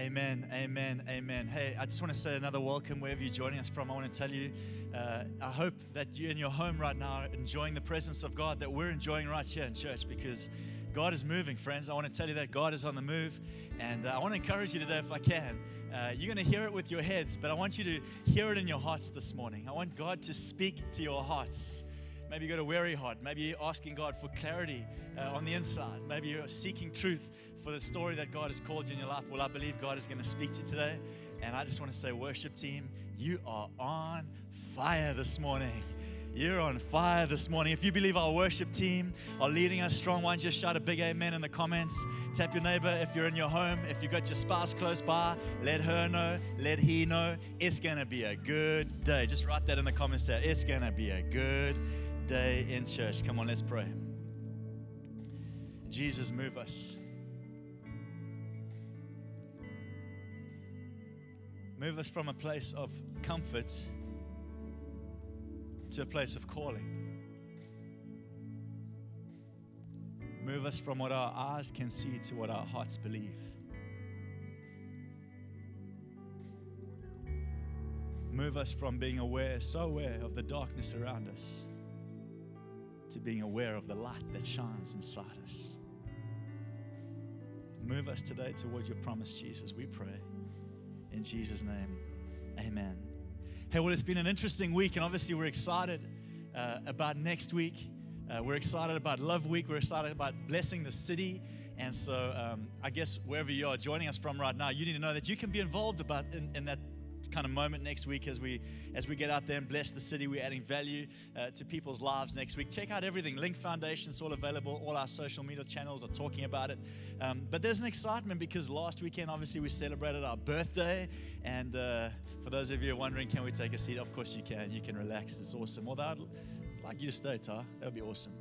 Amen, amen, amen. Hey, I just want to say another welcome wherever you're joining us from. I want to tell you, uh, I hope that you in your home right now are enjoying the presence of God that we're enjoying right here in church because God is moving, friends. I want to tell you that God is on the move. And uh, I want to encourage you today, if I can. Uh, you're going to hear it with your heads, but I want you to hear it in your hearts this morning. I want God to speak to your hearts. Maybe you got a weary heart. Maybe you're asking God for clarity uh, on the inside. Maybe you're seeking truth for the story that God has called you in your life. Well, I believe God is going to speak to you today. And I just want to say, worship team, you are on fire this morning. You're on fire this morning. If you believe our worship team are leading us strong, why don't you shout a big amen in the comments? Tap your neighbor if you're in your home. If you've got your spouse close by, let her know, let he know. It's going to be a good day. Just write that in the comments there. It's going to be a good day in church. Come on, let's pray. Jesus, move us. Move us from a place of comfort to a place of calling. Move us from what our eyes can see to what our hearts believe. Move us from being aware, so aware of the darkness around us, to being aware of the light that shines inside us. Move us today toward your promise, Jesus, we pray. In Jesus' name, amen. Hey, well, it's been an interesting week, and obviously, we're excited uh, about next week. Uh, we're excited about Love Week. We're excited about blessing the city. And so, um, I guess wherever you are joining us from right now, you need to know that you can be involved about in, in that kind of moment next week as we as we get out there and bless the city. We're adding value uh, to people's lives next week. Check out everything. Link Foundation, it's all available. All our social media channels are talking about it. Um, but there's an excitement because last weekend, obviously, we celebrated our birthday. And uh, for those of you wondering, can we take a seat? Of course you can. You can relax. It's awesome. Although I'd like you to stay, Tar. That would be awesome.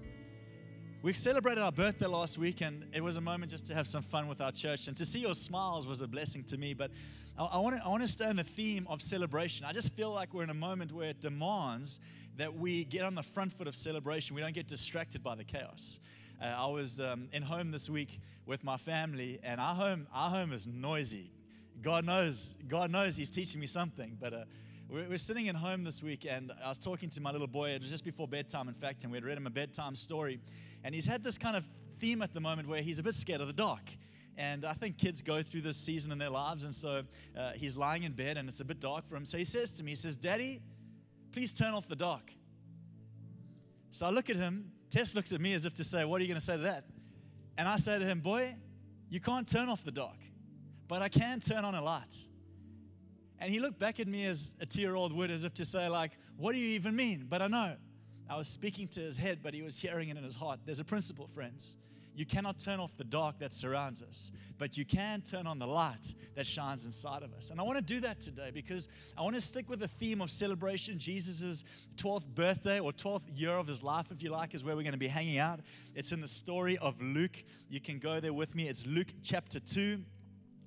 We celebrated our birthday last week, and it was a moment just to have some fun with our church. And to see your smiles was a blessing to me. But I, want to I want to stay on the theme of celebration. I just feel like we're in a moment where it demands that we get on the front foot of celebration. We don't get distracted by the chaos. Uh, I was um, in home this week with my family, and our home our home is noisy. God knows God knows He's teaching me something, but. Uh, we're sitting at home this week, and I was talking to my little boy. It was just before bedtime, in fact, and we had read him a bedtime story. And he's had this kind of theme at the moment where he's a bit scared of the dark. And I think kids go through this season in their lives. And so uh, he's lying in bed and it's a bit dark for him. So he says to me, he says, Daddy, please turn off the dark. So I look at him. Tess looks at me as if to say, What are you going to say to that? And I say to him, Boy, you can't turn off the dark, but I can turn on a light. And he looked back at me as a two year old would, as if to say, like, what do you even mean? But I know. I was speaking to his head, but he was hearing it in his heart. There's a principle, friends. You cannot turn off the dark that surrounds us, but you can turn on the light that shines inside of us. And I want to do that today because I want to stick with the theme of celebration. Jesus' 12th birthday or 12th year of his life, if you like, is where we're going to be hanging out. It's in the story of Luke. You can go there with me. It's Luke chapter 2.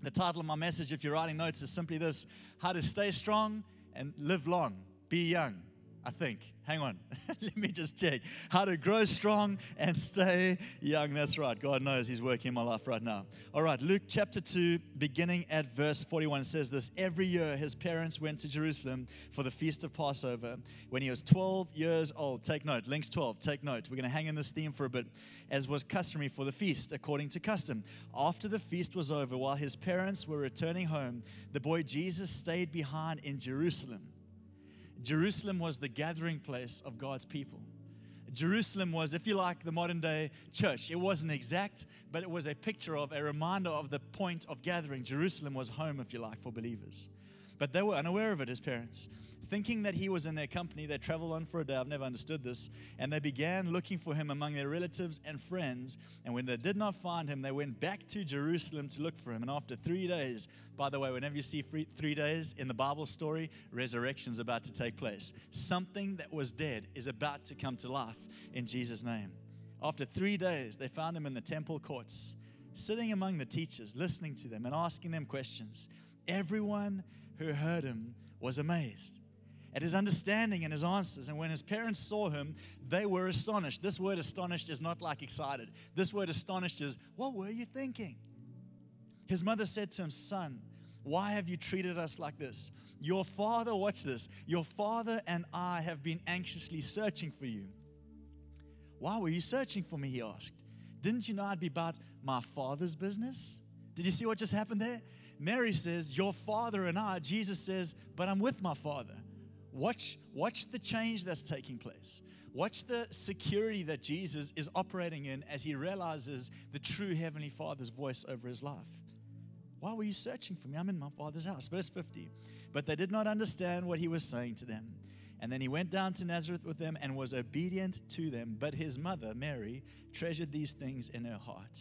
The title of my message, if you're writing notes, is simply this How to Stay Strong and Live Long, Be Young. I think. Hang on. Let me just check. How to grow strong and stay young. That's right. God knows He's working in my life right now. All right. Luke chapter 2, beginning at verse 41, says this Every year his parents went to Jerusalem for the feast of Passover when he was 12 years old. Take note. Links 12. Take note. We're going to hang in this theme for a bit, as was customary for the feast, according to custom. After the feast was over, while his parents were returning home, the boy Jesus stayed behind in Jerusalem Jerusalem was the gathering place of God's people. Jerusalem was, if you like, the modern day church. It wasn't exact, but it was a picture of, a reminder of the point of gathering. Jerusalem was home, if you like, for believers. But they were unaware of it, as parents. Thinking that he was in their company, they traveled on for a day. I've never understood this. And they began looking for him among their relatives and friends. And when they did not find him, they went back to Jerusalem to look for him. And after three days, by the way, whenever you see three days in the Bible story, resurrection is about to take place. Something that was dead is about to come to life in Jesus' name. After three days, they found him in the temple courts, sitting among the teachers, listening to them and asking them questions. Everyone who heard him was amazed at his understanding and his answers. And when his parents saw him, they were astonished. This word astonished is not like excited. This word astonished is, What were you thinking? His mother said to him, Son, Why have you treated us like this? Your father, watch this, your father and I have been anxiously searching for you. Why were you searching for me? He asked. Didn't you know I'd be about my father's business? Did you see what just happened there? Mary says, Your father and I. Jesus says, But I'm with my father. Watch, watch the change that's taking place. Watch the security that Jesus is operating in as he realizes the true Heavenly Father's voice over his life. Why were you searching for me? I'm in my Father's house. Verse 50. But they did not understand what he was saying to them. And then he went down to Nazareth with them and was obedient to them. But his mother, Mary, treasured these things in her heart.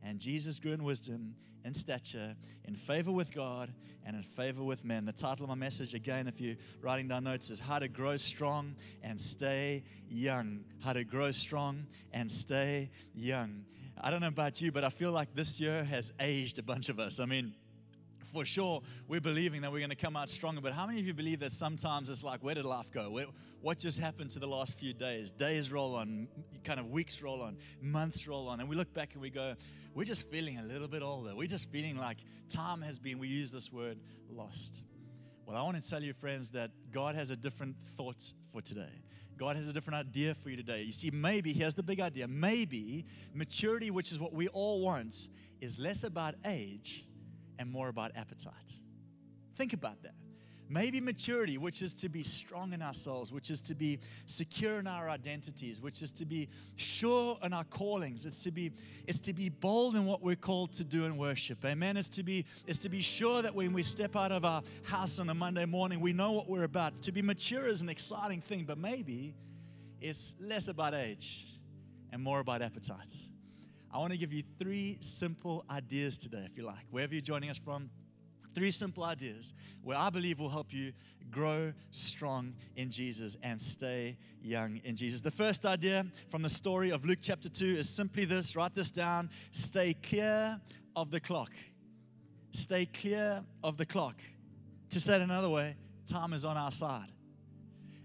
And Jesus grew in wisdom, in stature, in favor with God, and in favor with men. The title of my message, again, if you're writing down notes, is How to Grow Strong and Stay Young. How to Grow Strong and Stay Young. I don't know about you, but I feel like this year has aged a bunch of us. I mean, for sure, we're believing that we're going to come out stronger. But how many of you believe that sometimes it's like, where did life go? Where, what just happened to the last few days? Days roll on, kind of weeks roll on, months roll on. And we look back and we go, we're just feeling a little bit older. We're just feeling like time has been, we use this word, lost. Well, I want to tell you, friends, that God has a different thought for today. God has a different idea for you today. You see, maybe, here's the big idea maybe maturity, which is what we all want, is less about age and more about appetite. Think about that. Maybe maturity, which is to be strong in ourselves, which is to be secure in our identities, which is to be sure in our callings. It's to be, it's to be bold in what we're called to do in worship. Amen. It's to be, it's to be sure that when we step out of our house on a Monday morning, we know what we're about. To be mature is an exciting thing, but maybe it's less about age and more about appetites. I want to give you three simple ideas today, if you like, wherever you're joining us from Three simple ideas where I believe will help you grow strong in Jesus and stay young in Jesus. The first idea from the story of Luke chapter 2 is simply this write this down stay clear of the clock. Stay clear of the clock. To say it another way, time is on our side.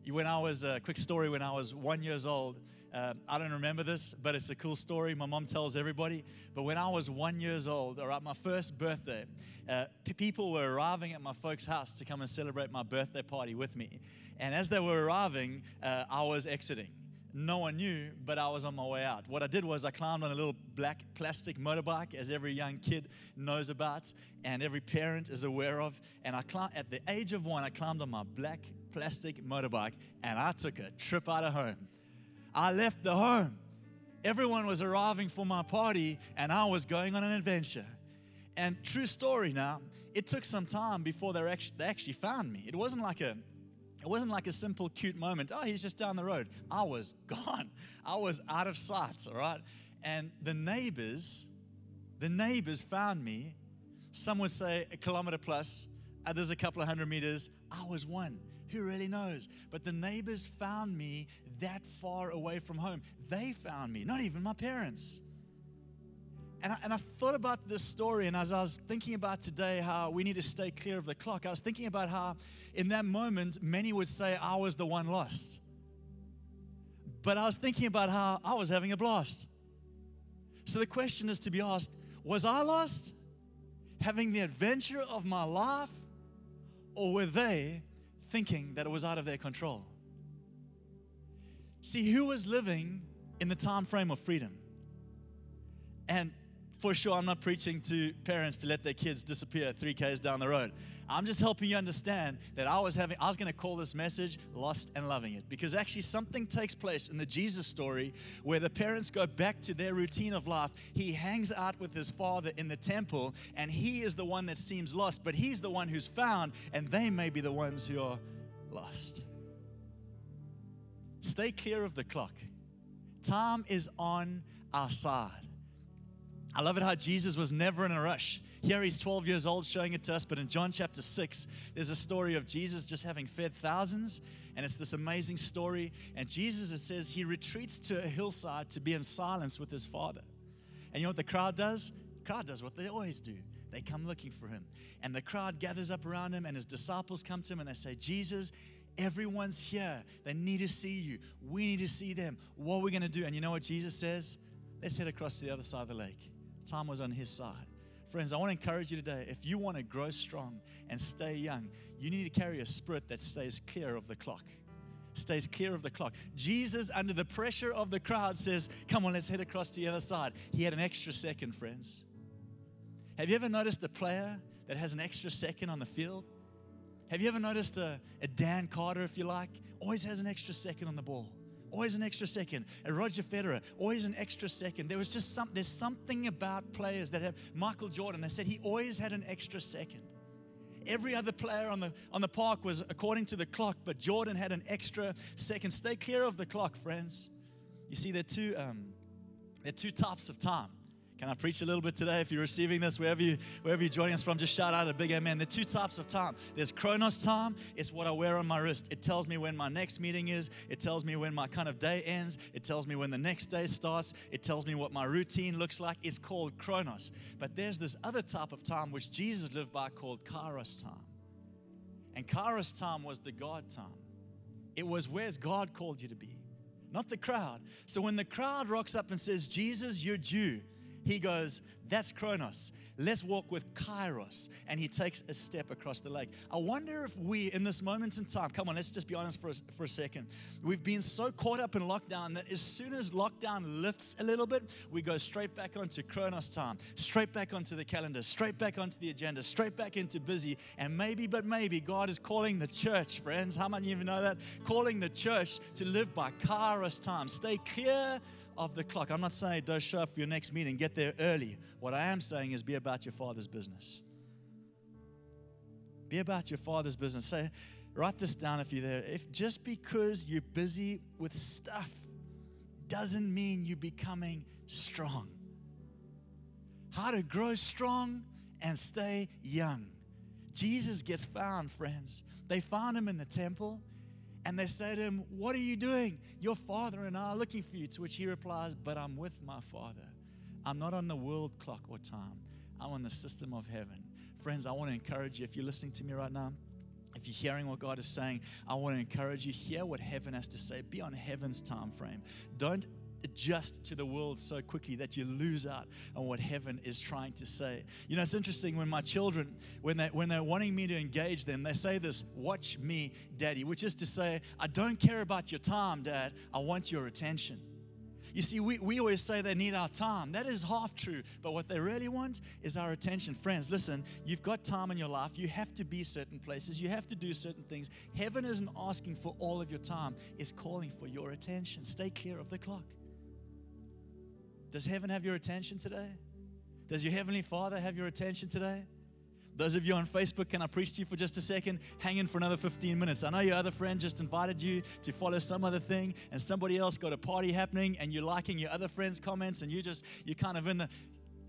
When I was, a quick story, when I was one years old, uh, I don't remember this, but it's a cool story. My mom tells everybody. But when I was one years old, or at my first birthday, uh, people were arriving at my folks' house to come and celebrate my birthday party with me. And as they were arriving, uh, I was exiting. No one knew, but I was on my way out. What I did was I climbed on a little black plastic motorbike, as every young kid knows about and every parent is aware of. And I climbed, at the age of one, I climbed on my black plastic motorbike and I took a trip out of home. I left the home. Everyone was arriving for my party, and I was going on an adventure. And true story now, it took some time before they actually, found me. It wasn't like a it wasn't like a simple, cute moment. Oh, he's just down the road. I was gone. I was out of sight, all right? And the neighbors, the neighbors found me. Some would say a kilometer plus, others a couple of hundred meters. I was one. Who really knows? But the neighbors found me that far away from home. They found me, not even my parents. And I, and I thought about this story, and as I was thinking about today how we need to stay clear of the clock, I was thinking about how in that moment many would say I was the one lost. But I was thinking about how I was having a blast. So the question is to be asked was I lost? Having the adventure of my life? Or were they thinking that it was out of their control? See, who was living in the time frame of freedom? And for sure, I'm not preaching to parents to let their kids disappear three Ks down the road. I'm just helping you understand that I was having, I was going to call this message Lost and Loving It because actually something takes place in the Jesus story where the parents go back to their routine of life. He hangs out with his father in the temple and he is the one that seems lost, but he's the one who's found and they may be the ones who are lost. Stay clear of the clock. Time is on our side. I love it how Jesus was never in a rush. Here he's 12 years old showing it to us, but in John chapter 6, there's a story of Jesus just having fed thousands, and it's this amazing story. And Jesus, it says, he retreats to a hillside to be in silence with his father. And you know what the crowd does? The crowd does what they always do. They come looking for him. And the crowd gathers up around him, and his disciples come to him and they say, Jesus, Everyone's here. They need to see you. We need to see them. What are we going to do? And you know what Jesus says? Let's head across to the other side of the lake. Time was on his side. Friends, I want to encourage you today if you want to grow strong and stay young, you need to carry a spirit that stays clear of the clock. Stays clear of the clock. Jesus, under the pressure of the crowd, says, Come on, let's head across to the other side. He had an extra second, friends. Have you ever noticed a player that has an extra second on the field? Have you ever noticed a, a Dan Carter, if you like, always has an extra second on the ball? always an extra second. A Roger Federer, always an extra second. There was just some, there's something about players that have, Michael Jordan, they said he always had an extra second. Every other player on the, on the park was according to the clock, but Jordan had an extra second. Stay clear of the clock, friends. You see, there are two, um, there are two types of time. Can I preach a little bit today? If you're receiving this, wherever, you, wherever you're joining us from, just shout out a big amen. There are two types of time. There's Chronos time, it's what I wear on my wrist. It tells me when my next meeting is, it tells me when my kind of day ends, it tells me when the next day starts, it tells me what my routine looks like. It's called Chronos. But there's this other type of time which Jesus lived by called Kairos time. And Kairos time was the God time. It was where's God called you to be, not the crowd. So when the crowd rocks up and says, Jesus, you're due he goes, That's Chronos. Let's walk with Kairos. And he takes a step across the lake. I wonder if we, in this moment in time, come on, let's just be honest for a, for a second. We've been so caught up in lockdown that as soon as lockdown lifts a little bit, we go straight back onto Chronos time, straight back onto the calendar, straight back onto the agenda, straight back into busy. And maybe, but maybe, God is calling the church, friends. How many of you know that? Calling the church to live by Kairos time. Stay clear of the clock. I'm not saying don't show up for your next meeting, get there early. What I am saying is be about your father's business. Be about your father's business. Say, write this down if you're there. If just because you're busy with stuff doesn't mean you're becoming strong. How to grow strong and stay young. Jesus gets found, friends. They found him in the temple. And they say to him, What are you doing? Your father and I are looking for you. To which he replies, But I'm with my father. I'm not on the world clock or time, I'm on the system of heaven. Friends, I want to encourage you if you're listening to me right now. If you're hearing what God is saying, I want to encourage you. Hear what heaven has to say. Be on heaven's time frame. Don't adjust to the world so quickly that you lose out on what heaven is trying to say. You know, it's interesting when my children, when they when they're wanting me to engage them, they say this, watch me, daddy, which is to say, I don't care about your time, dad. I want your attention. You see, we, we always say they need our time. That is half true. But what they really want is our attention. Friends, listen, you've got time in your life. You have to be certain places. You have to do certain things. Heaven isn't asking for all of your time, it's calling for your attention. Stay clear of the clock. Does heaven have your attention today? Does your Heavenly Father have your attention today? Those of you on Facebook, can I preach to you for just a second? Hang in for another 15 minutes. I know your other friend just invited you to follow some other thing, and somebody else got a party happening, and you're liking your other friend's comments, and you just, you're kind of in the,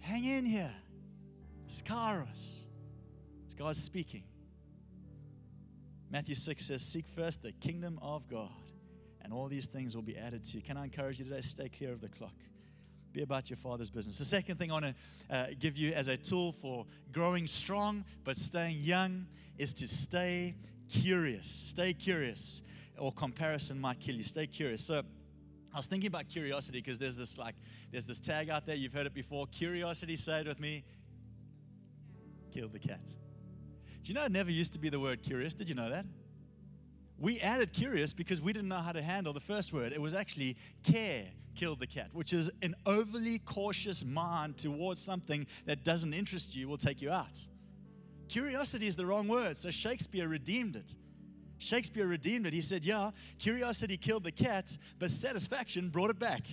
hang in here. It's. It's God speaking. Matthew 6 says, Seek first the kingdom of God, and all these things will be added to you. Can I encourage you today? Stay clear of the clock. Be about your father's business. The second thing I want to uh, give you as a tool for growing strong but staying young is to stay curious. Stay curious, or comparison might kill you. Stay curious. So, I was thinking about curiosity because there's this like there's this tag out there. You've heard it before. Curiosity. Say it with me. Kill the cat. Do you know it never used to be the word curious? Did you know that? We added curious because we didn't know how to handle the first word. It was actually care killed the cat, which is an overly cautious mind towards something that doesn't interest you will take you out. Curiosity is the wrong word, so Shakespeare redeemed it. Shakespeare redeemed it. He said, Yeah, curiosity killed the cat, but satisfaction brought it back.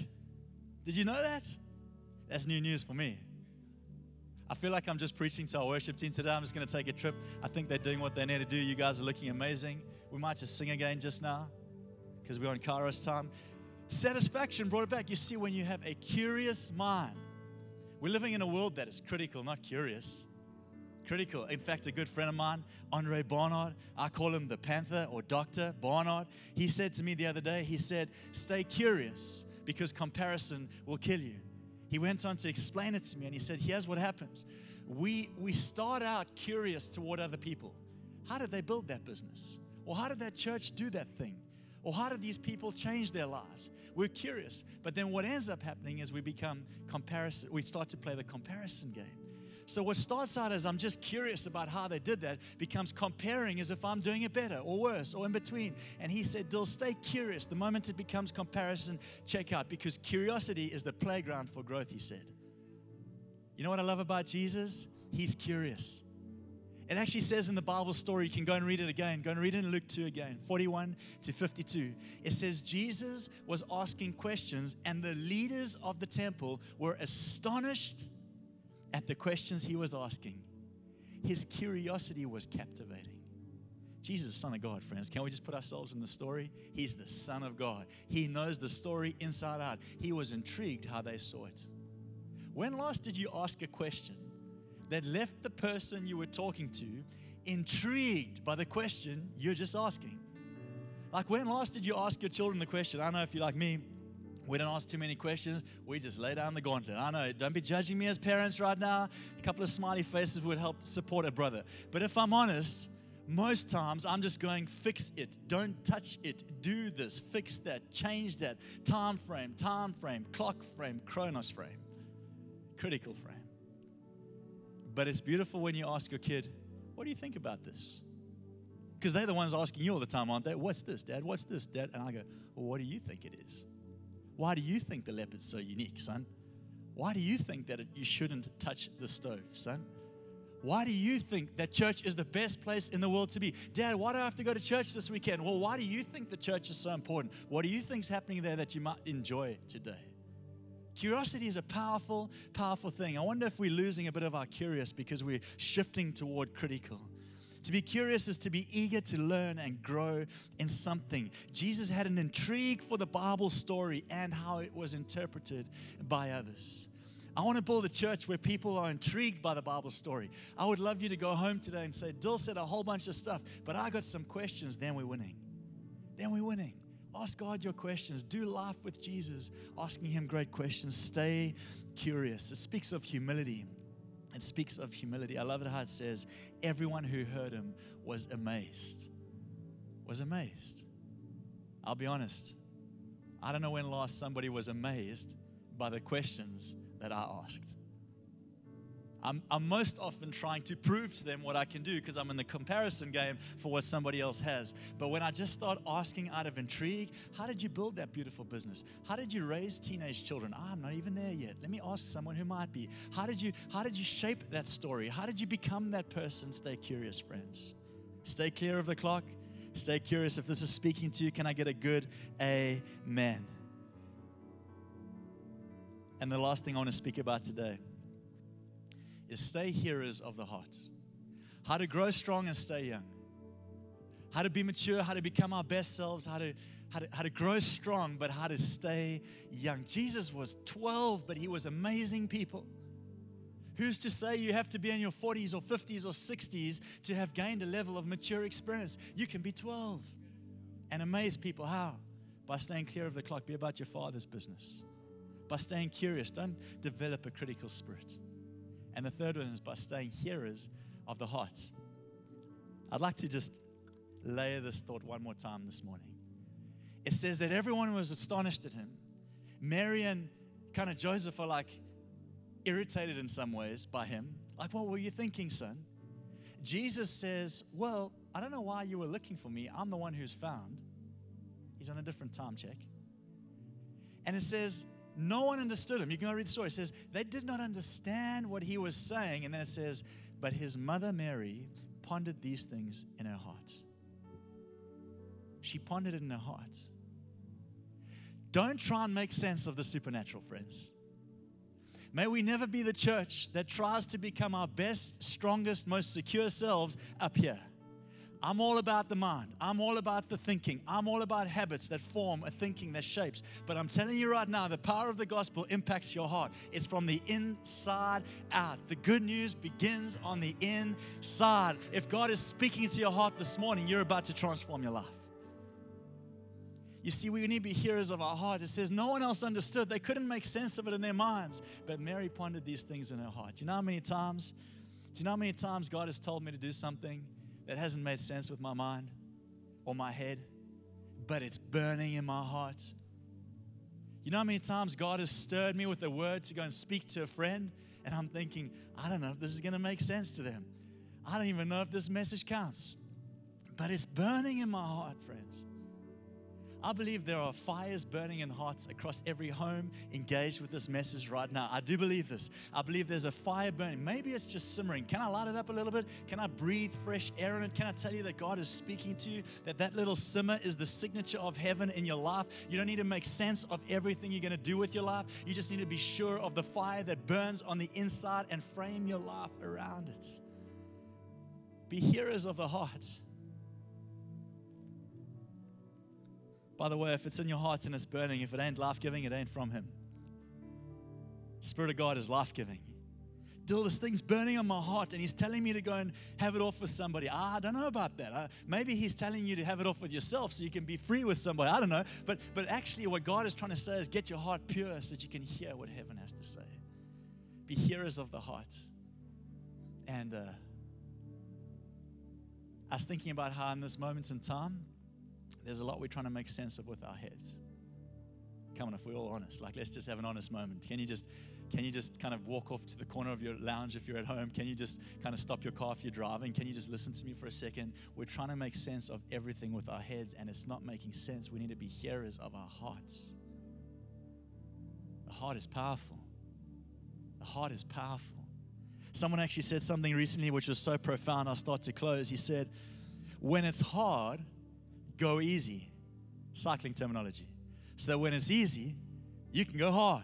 Did you know that? That's new news for me. I feel like I'm just preaching to our worship team today. I'm just going to take a trip. I think they're doing what they need to do. You guys are looking amazing. We might just sing again just now because we're on Kairos time. Satisfaction brought it back. You see, when you have a curious mind, we're living in a world that is critical, not curious. Critical. In fact, a good friend of mine, Andre Barnard, I call him the Panther or Dr. Barnard, he said to me the other day, he said, Stay curious because comparison will kill you. He went on to explain it to me and he said, Here's what happens. We, we start out curious toward other people. How did they build that business? Or how did that church do that thing? Or how did these people change their lives? We're curious. But then what ends up happening is we become comparison, we start to play the comparison game. So, what starts out as I'm just curious about how they did that becomes comparing as if I'm doing it better or worse or in between. And he said, Dill, stay curious. The moment it becomes comparison, check out because curiosity is the playground for growth, he said. You know what I love about Jesus? He's curious. It actually says in the Bible story, you can go and read it again. Go and read it in Luke 2 again, 41 to 52. It says Jesus was asking questions, and the leaders of the temple were astonished at the questions he was asking. His curiosity was captivating. Jesus is the Son of God, friends. Can we just put ourselves in the story? He's the Son of God. He knows the story inside out. He was intrigued how they saw it. When last did you ask a question that left the person you were talking to intrigued by the question you're just asking? Like, when last did you ask your children the question? I know if you're like me, we don't ask too many questions. We just lay down the gauntlet. I know, don't be judging me as parents right now. A couple of smiley faces would help support a brother. But if I'm honest, most times I'm just going, fix it. Don't touch it. Do this. Fix that. Change that. Time frame, time frame, clock frame, chronos frame, critical frame. But it's beautiful when you ask your kid, what do you think about this? Because they're the ones asking you all the time, aren't they? What's this, Dad? What's this, Dad? And I go, well, what do you think it is? Why do you think the leopard's so unique, son? Why do you think that you shouldn't touch the stove, son? Why do you think that church is the best place in the world to be? Dad, why do I have to go to church this weekend? Well, why do you think the church is so important? What do you think's happening there that you might enjoy today? Curiosity is a powerful, powerful thing. I wonder if we're losing a bit of our curious because we're shifting toward critical. To be curious is to be eager to learn and grow in something. Jesus had an intrigue for the Bible story and how it was interpreted by others. I want to build a church where people are intrigued by the Bible story. I would love you to go home today and say, Dill said a whole bunch of stuff, but I got some questions. Then we're winning. Then we're winning. Ask God your questions. Do life with Jesus, asking Him great questions. Stay curious. It speaks of humility. It speaks of humility. I love it how it says, everyone who heard him was amazed. Was amazed. I'll be honest. I don't know when last somebody was amazed by the questions that I asked. I'm, I'm most often trying to prove to them what I can do because I'm in the comparison game for what somebody else has. But when I just start asking out of intrigue, how did you build that beautiful business? How did you raise teenage children? Oh, I'm not even there yet. Let me ask someone who might be. How did you how did you shape that story? How did you become that person? Stay curious, friends. Stay clear of the clock. Stay curious. If this is speaking to you, can I get a good amen? And the last thing I want to speak about today is stay hearers of the heart. How to grow strong and stay young. How to be mature, how to become our best selves, how to, how to, how to grow strong, but how to stay young. Jesus was 12, but he was amazing people. Who's to say you have to be in your 40s or 50s or 60s to have gained a level of mature experience? You can be 12 and amaze people. How? By staying clear of the clock. Be about your father's business. By staying curious. Don't develop a critical spirit. And the third one is by staying hearers of the heart. I'd like to just layer this thought one more time this morning. It says that everyone was astonished at him. Mary and kind of Joseph are like irritated in some ways by him. Like, what were you thinking, son? Jesus says, Well, I don't know why you were looking for me. I'm the one who's found. He's on a different time check. And it says, no one understood him. You can go read the story. It says, they did not understand what he was saying. And then it says, but his mother Mary pondered these things in her heart. She pondered it in her heart. Don't try and make sense of the supernatural, friends. May we never be the church that tries to become our best, strongest, most secure selves up here. I'm all about the mind. I'm all about the thinking. I'm all about habits that form a thinking that shapes. But I'm telling you right now, the power of the gospel impacts your heart. It's from the inside out. The good news begins on the inside. If God is speaking to your heart this morning, you're about to transform your life. You see, we need to be hearers of our heart. It says no one else understood. They couldn't make sense of it in their minds. But Mary pondered these things in her heart. Do you know how many times? Do you know how many times God has told me to do something? That hasn't made sense with my mind or my head, but it's burning in my heart. You know how many times God has stirred me with a word to go and speak to a friend, And I'm thinking, I don't know if this is going to make sense to them. I don't even know if this message counts. But it's burning in my heart, friends. I believe there are fires burning in hearts across every home engaged with this message right now. I do believe this. I believe there's a fire burning. Maybe it's just simmering. Can I light it up a little bit? Can I breathe fresh air in it? Can I tell you that God is speaking to you? That that little simmer is the signature of heaven in your life. You don't need to make sense of everything you're going to do with your life. You just need to be sure of the fire that burns on the inside and frame your life around it. Be hearers of the heart By the way, if it's in your heart and it's burning, if it ain't life giving, it ain't from Him. Spirit of God is life giving. Still, this thing's burning on my heart, and He's telling me to go and have it off with somebody. Ah, I don't know about that. Uh, maybe He's telling you to have it off with yourself so you can be free with somebody. I don't know. But, but actually, what God is trying to say is get your heart pure so that you can hear what heaven has to say. Be hearers of the heart. And uh, I was thinking about how in this moment in time, there's a lot we're trying to make sense of with our heads. Come on, if we're all honest, like let's just have an honest moment. Can you just can you just kind of walk off to the corner of your lounge if you're at home? Can you just kind of stop your car if you're driving? Can you just listen to me for a second? We're trying to make sense of everything with our heads, and it's not making sense. We need to be hearers of our hearts. The heart is powerful. The heart is powerful. Someone actually said something recently which was so profound, I'll start to close. He said, When it's hard, go easy. Cycling terminology. So that when it's easy, you can go hard.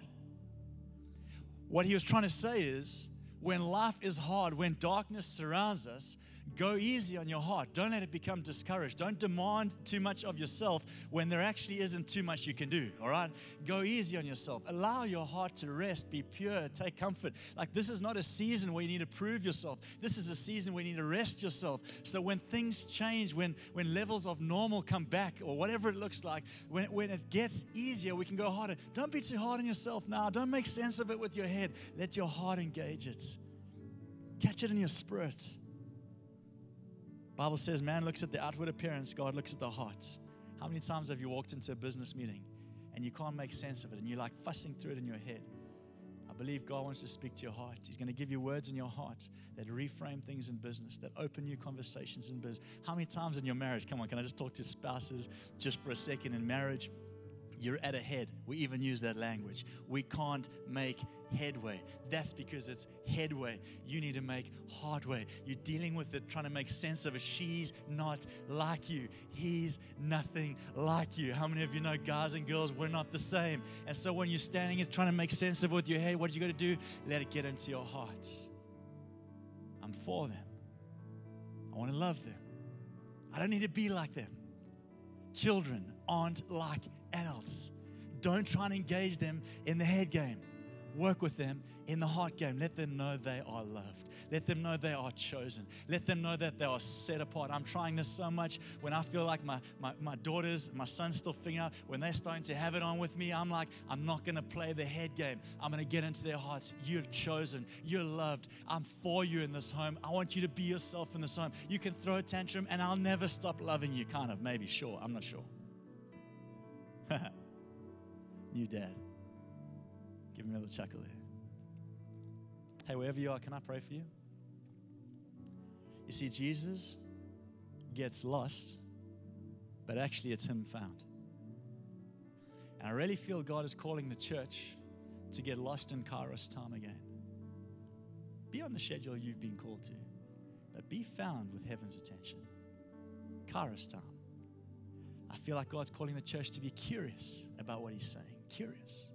What he was trying to say is when life is hard, when darkness surrounds us, Go easy on your heart. Don't let it become discouraged. Don't demand too much of yourself when there actually isn't too much you can do. All right? Go easy on yourself. Allow your heart to rest, be pure, take comfort. Like this is not a season where you need to prove yourself. This is a season where you need to rest yourself. So when things change, when when levels of normal come back or whatever it looks like, when, when it gets easier, we can go harder. Don't be too hard on yourself now. Don't make sense of it with your head. Let your heart engage it. Catch it in your spirit. Bible says man looks at the outward appearance, God looks at the heart. How many times have you walked into a business meeting and you can't make sense of it and you're like fussing through it in your head? I believe God wants to speak to your heart. He's going to give you words in your heart that reframe things in business, that open new conversations in business. How many times in your marriage? Come on, can I just talk to spouses just for a second in marriage? you're at a head. We even use that language. We can't make headway. That's because it's headway. You need to make hardway. You're dealing with it, trying to make sense of it. She's not like you. He's nothing like you. How many of you know, guys and girls, we're not the same? And so when you're standing and trying to make sense of it with your head, what you got to do? Let it get into your heart. I'm for them. I want to love them. I don't need to be like them. Children aren't like adults. Don't try and engage them in the head game. Work with them in the heart game. Let them know they are loved. Let them know they are chosen. Let them know that they are set apart. I'm trying this so much when I feel like my, my, my daughters, my son's still figuring out, when they're starting to have it on with me, I'm like, I'm not going to play the head game. I'm going to get into their hearts. You're chosen. You're loved. I'm for you in this home. I want you to be yourself in this home. You can throw a tantrum and I'll never stop loving you, kind of, maybe, sure. I'm not sure. New dad. Give me a little chuckle there. Hey, wherever you are, can I pray for you? You see, Jesus gets lost, but actually it's Him found. And I really feel God is calling the church to get lost in Kairos time again. Be on the schedule you've been called to, but be found with heaven's attention. Kairos time. I feel like God's calling the church to be curious about what He's saying. Curious.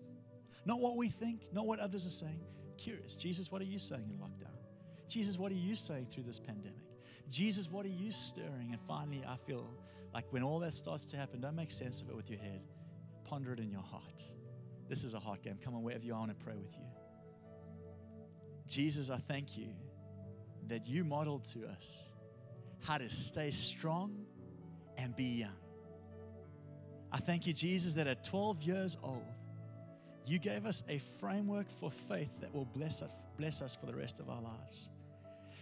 Not what we think, not what others are saying. Curious. Jesus, what are you saying in lockdown? Jesus, what are you saying through this pandemic? Jesus, what are you stirring? And finally, I feel like when all that starts to happen, don't make sense of it with your head. Ponder it in your heart. This is a heart game. Come on, wherever you are, I want to pray with you. Jesus, I thank you that you modeled to us how to stay strong and be young. I thank you, Jesus, that at 12 years old, you gave us a framework for faith that will bless us, bless us for the rest of our lives.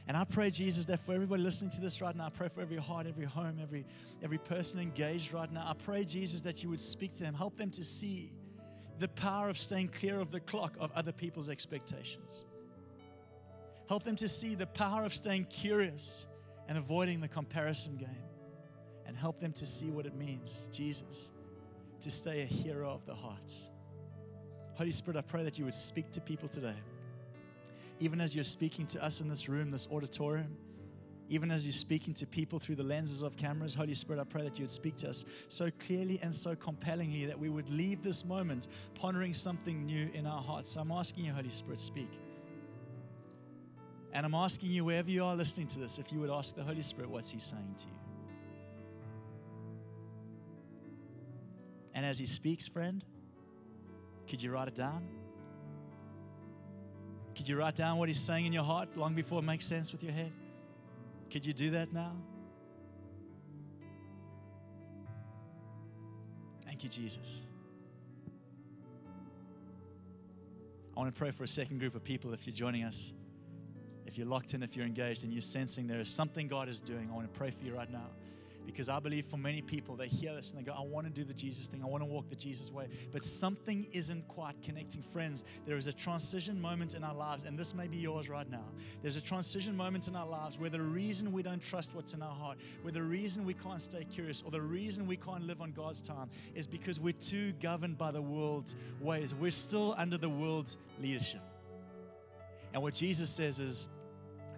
And I pray, Jesus, that for everybody listening to this right now, I pray for every heart, every home, every, every person engaged right now. I pray, Jesus, that you would speak to them, help them to see the power of staying clear of the clock of other people's expectations. Help them to see the power of staying curious and avoiding the comparison game. And help them to see what it means, Jesus, to stay a hero of the heart. Holy Spirit, I pray that you would speak to people today. Even as you're speaking to us in this room, this auditorium, even as you're speaking to people through the lenses of cameras, Holy Spirit, I pray that you would speak to us so clearly and so compellingly that we would leave this moment pondering something new in our hearts. So I'm asking you, Holy Spirit, speak. And I'm asking you, wherever you are listening to this, if you would ask the Holy Spirit, what's He saying to you? And as He speaks, friend, could you write it down? Could you write down what He's saying in your heart long before it makes sense with your head? Could you do that now? Thank you, Jesus. I want to pray for a second group of people if you're joining us. If you're locked in, if you're engaged, and you're sensing there is something God is doing, I want to pray for you right now. Because I believe for many people, they hear this and they go, I want to do the Jesus thing. I want to walk the Jesus way. But something isn't quite connecting. Friends, there is a transition moment in our lives, and this may be yours right now. There's a transition moment in our lives where the reason we don't trust what's in our heart, where the reason we can't stay curious, or the reason we can't live on God's time is because we're too governed by the world's ways. We're still under the world's leadership. And what Jesus says is,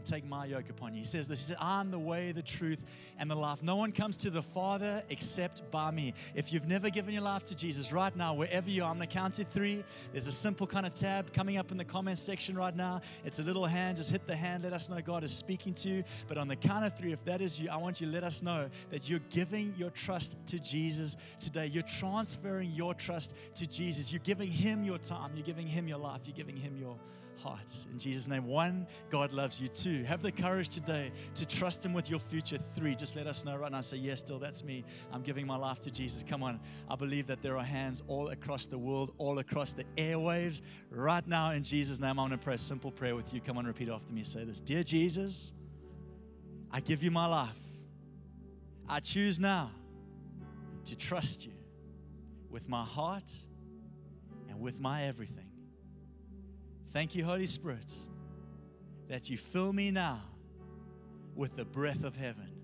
take my yoke upon you. He says this. He says, I'm the way, the truth, and the life. No one comes to the Father except by me. If you've never given your life to Jesus right now, wherever you are, I'm to count to three. There's a simple kind of tab coming up in the comments section right now. It's a little hand. Just hit the hand. Let us know God is speaking to you. But on the count of three, if that is you, I want you to let us know that you're giving your trust to Jesus today. You're transferring your trust to Jesus. You're giving Him your time. You're giving Him your life. You're giving Him your hearts. In Jesus' name, one, God loves you. Two, have the courage today to trust Him with your future. Three, just let us know right now. Say, yes, still, that's me. I'm giving my life to Jesus. Come on. I believe that there are hands all across the world, all across the airwaves. Right now, in Jesus' name, I'm going to pray a simple prayer with you. Come on, repeat after me. Say this Dear Jesus, I give you my life. I choose now to trust you with my heart and with my everything. Thank you, Holy Spirit, that you fill me now with the breath of heaven.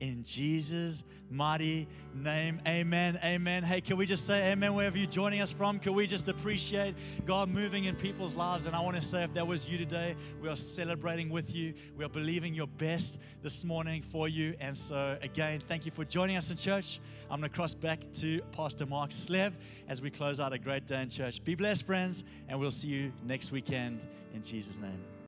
In Jesus' mighty name, amen, amen. Hey, can we just say amen wherever you're joining us from? Can we just appreciate God moving in people's lives? And I want to say, if that was you today, we are celebrating with you. We are believing your best this morning for you. And so, again, thank you for joining us in church. I'm going to cross back to Pastor Mark Slev as we close out a great day in church. Be blessed, friends, and we'll see you next weekend in Jesus' name.